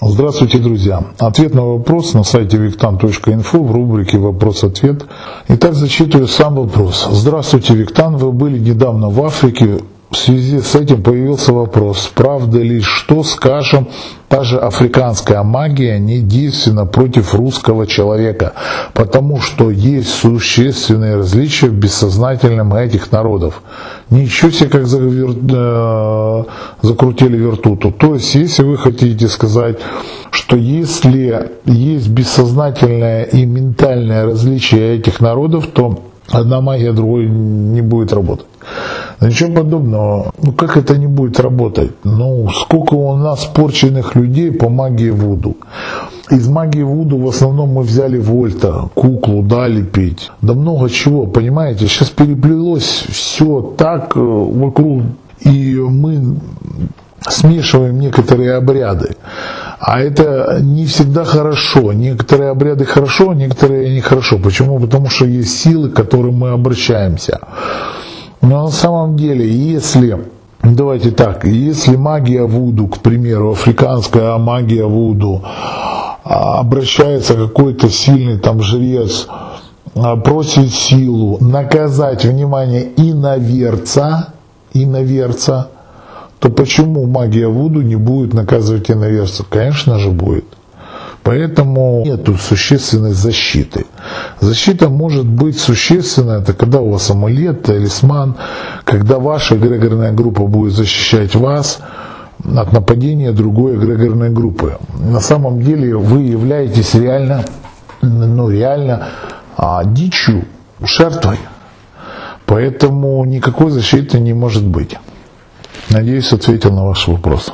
Здравствуйте, друзья. Ответ на вопрос на сайте виктан.инфо в рубрике «Вопрос-ответ». Итак, зачитываю сам вопрос. Здравствуйте, Виктан. Вы были недавно в Африке. В связи с этим появился вопрос, правда ли, что, скажем, та же африканская магия не действенна против русского человека, потому что есть существенные различия в бессознательном этих народов. Ничего себе, как завер... э, закрутили вертуту. То есть, если вы хотите сказать, что если есть бессознательное и ментальное различие этих народов, то одна магия другой не будет работать. Ничего подобного. Ну как это не будет работать? Ну сколько у нас порченных людей по магии Вуду. Из магии Вуду в основном мы взяли Вольта, куклу, да, лепить. Да много чего, понимаете? Сейчас переплелось все так э, вокруг. И мы смешиваем некоторые обряды. А это не всегда хорошо. Некоторые обряды хорошо, некоторые нехорошо. Почему? Потому что есть силы, к которым мы обращаемся. Но на самом деле, если Давайте так, если магия Вуду, к примеру, африканская магия Вуду, а, обращается какой-то сильный там жрец, а, просит силу наказать, внимание, иноверца, иноверца, то почему магия Вуду не будет наказывать иноверцев? Конечно же будет. Поэтому нет существенной защиты. Защита может быть существенной, это когда у вас амулет, талисман, когда ваша эгрегорная группа будет защищать вас от нападения другой эгрегорной группы. На самом деле вы являетесь реально, ну реально а, дичью, жертвой. Поэтому никакой защиты не может быть. Надеюсь, ответил на ваш вопрос.